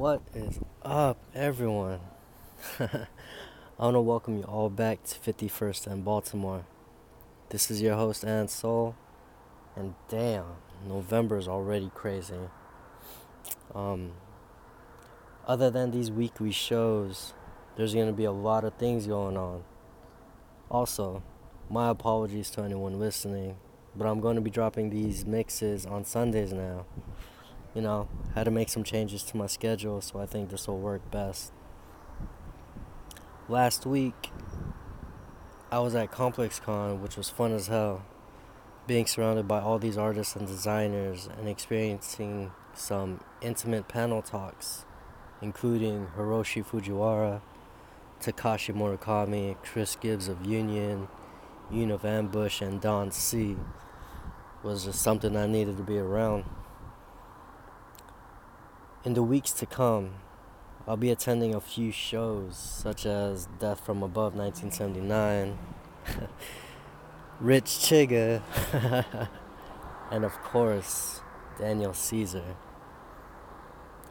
What is up, everyone? I want to welcome you all back to 51st and Baltimore. This is your host, Ann Soul, and damn, November is already crazy. Um, other than these weekly shows, there's going to be a lot of things going on. Also, my apologies to anyone listening, but I'm going to be dropping these mixes on Sundays now you know, had to make some changes to my schedule, so I think this will work best. Last week, I was at ComplexCon, which was fun as hell, being surrounded by all these artists and designers and experiencing some intimate panel talks, including Hiroshi Fujiwara, Takashi Murakami, Chris Gibbs of Union, of Ambush, and Don C. Was just something I needed to be around. In the weeks to come, I'll be attending a few shows such as Death from Above 1979, Rich Chigga, and of course, Daniel Caesar.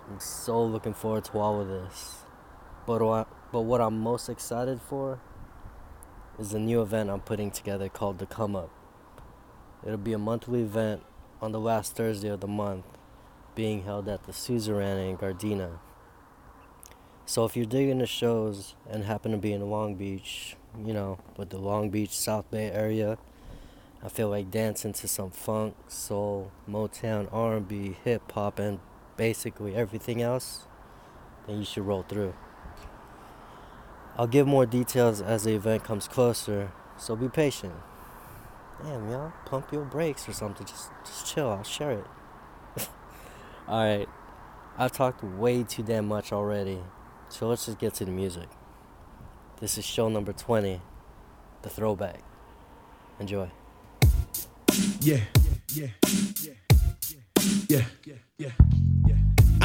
I'm so looking forward to all of this. But what, but what I'm most excited for is the new event I'm putting together called The Come Up. It'll be a monthly event on the last Thursday of the month being held at the Suzerain in Gardena. So if you're digging the shows and happen to be in Long Beach, you know, with the Long Beach South Bay area, I feel like dancing to some funk, soul, Motown, R&B, hip hop, and basically everything else, then you should roll through. I'll give more details as the event comes closer, so be patient. Damn, y'all, pump your brakes or something. Just, just chill. I'll share it. Alright, I've talked way too damn much already, so let's just get to the music. This is show number 20, The Throwback. Enjoy. Yeah, yeah, yeah, yeah, yeah, yeah. I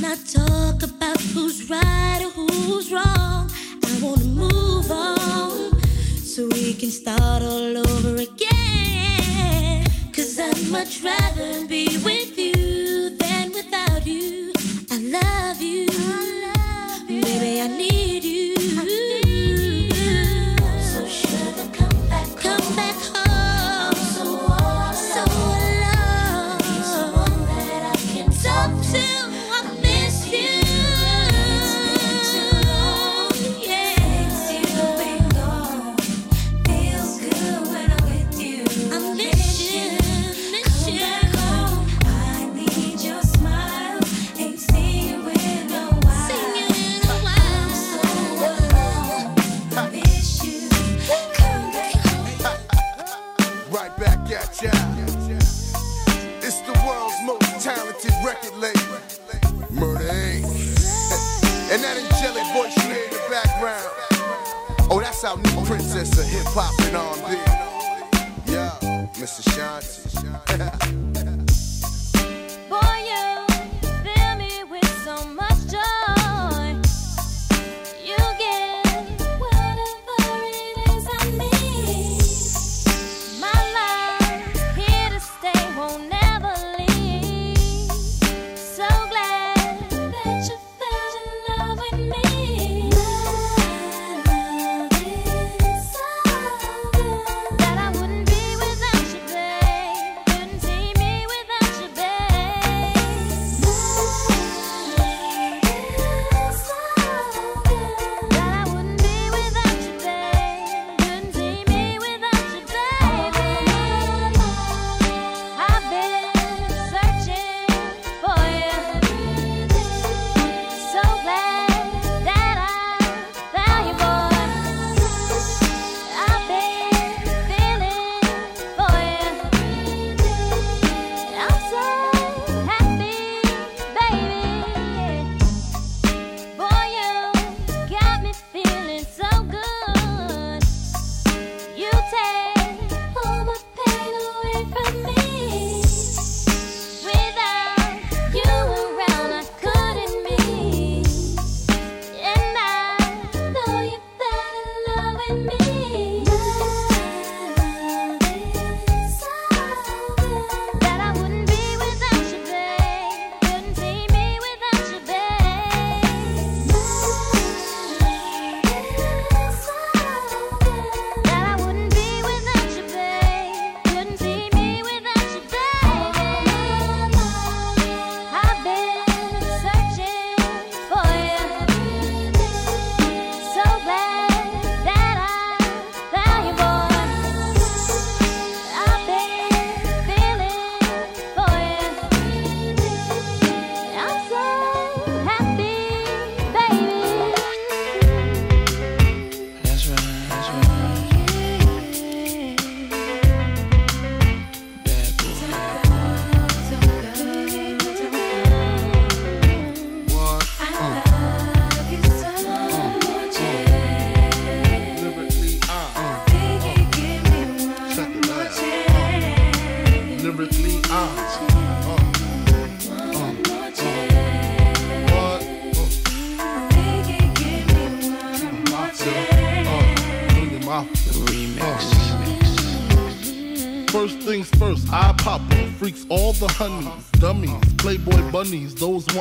Not talk about who's right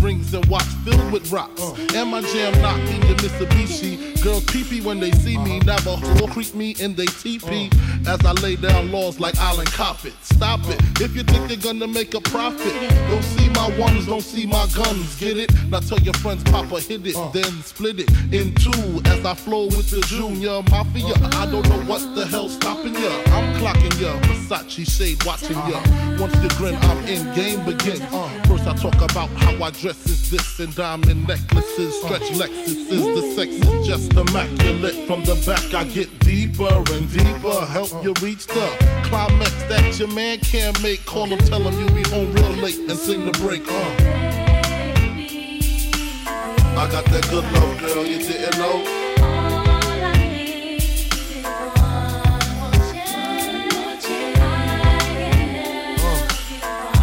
Rings and watch filled with rocks. Uh. And my jam knocking your Mitsubishi. Girls pee when they see me. Uh-huh. never Navajo creep me in they teepee. Uh. As I lay down laws like Island Cop it. Stop it. Uh. If you think you're gonna make a profit, don't see my ones, don't see my guns. Get it? Now tell your friends, Papa hit it, then split it in two. As I flow with the Junior Mafia. Uh-huh. I don't know what the hell's stopping ya. I'm clocking ya. Versace shade watching ya. Uh-huh. Once you grin, I'm in. Game begins. First I talk about how I dress is this and diamond necklaces, stretch Lexuses. The sex is just immaculate. From the back I get deeper and deeper. Help you reach the climax that your man can't make. Call him, tell him you be home real late and sing the break. Uh. I got that good love, girl. You didn't know.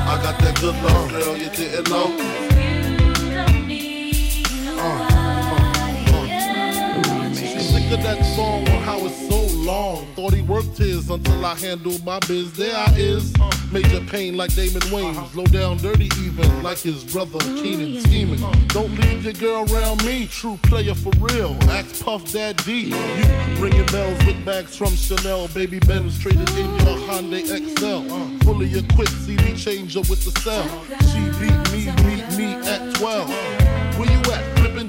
I got that good love, girl. You didn't know. Sick of that song on how it's so long. Thought he worked his until I handled my biz. There I is. Major pain like Damon Wayans. Low down dirty even like his brother Keenen scheming. Don't leave your girl around me. True player for real. Ask Puff Daddy. You ringing bells with bags from Chanel. Baby Benz traded in your Hyundai Excel. Fully equipped CD changer with the cell. She beat me, beat me at 12. Where you at?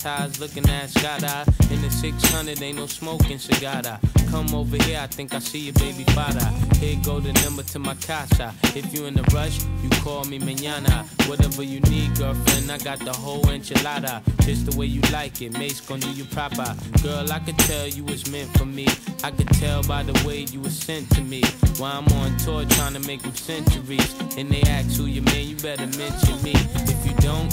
Tatas looking at Skada. In the 600, ain't no smoking cigada. Come over here, I think I see your baby father. Here go the number to my casa. If you in a rush, you call me mañana. Whatever you need, girlfriend, I got the whole enchilada. Just the way you like it, Mace gon' do you proper. Girl, I could tell you was meant for me. I could tell by the way you was sent to me. While I'm on tour trying to make them centuries. And they ask who your man, you better mention me. If you don't,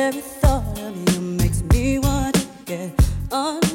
Every thought of you makes me want to get on.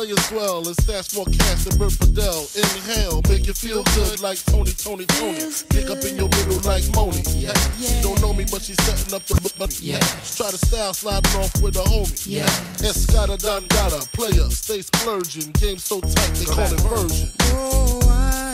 Play as well. It's that's more cash than Bert Fidel. Inhale, make you feel good like Tony, Tony, Tony. Pick up in your middle like Moni. Yeah. She don't know me, but she's setting up the look. Yeah. Try to style sliding off with a homie. Yeah. Escada Dangada, player, stay splurging. Game so tight, they call it version. Oh, I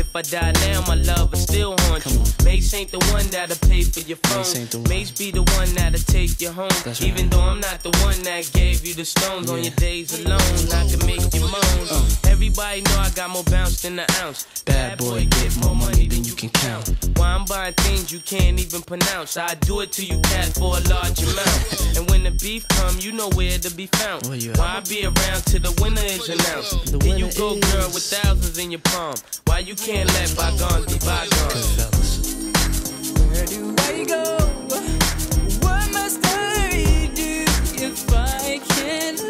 If I die now, my love will still haunt you. Mace ain't the one that'll pay for your phone. Mace be the one that'll take you home. Even though I'm not the one that gave you the stones on your days alone, I can make you moan. Uh. Everybody know I got more bounce than an ounce. Bad boy, get more money than you can count. Why I'm buying things you can't even pronounce. I do it to you, cat, for a large amount. And when the beef come, you know where to be found. Why I be around till the winner is announced? Then you go, girl, with thousands in your palm. Why you can't let bygones be bygones? Where do I go? What must I do if I can't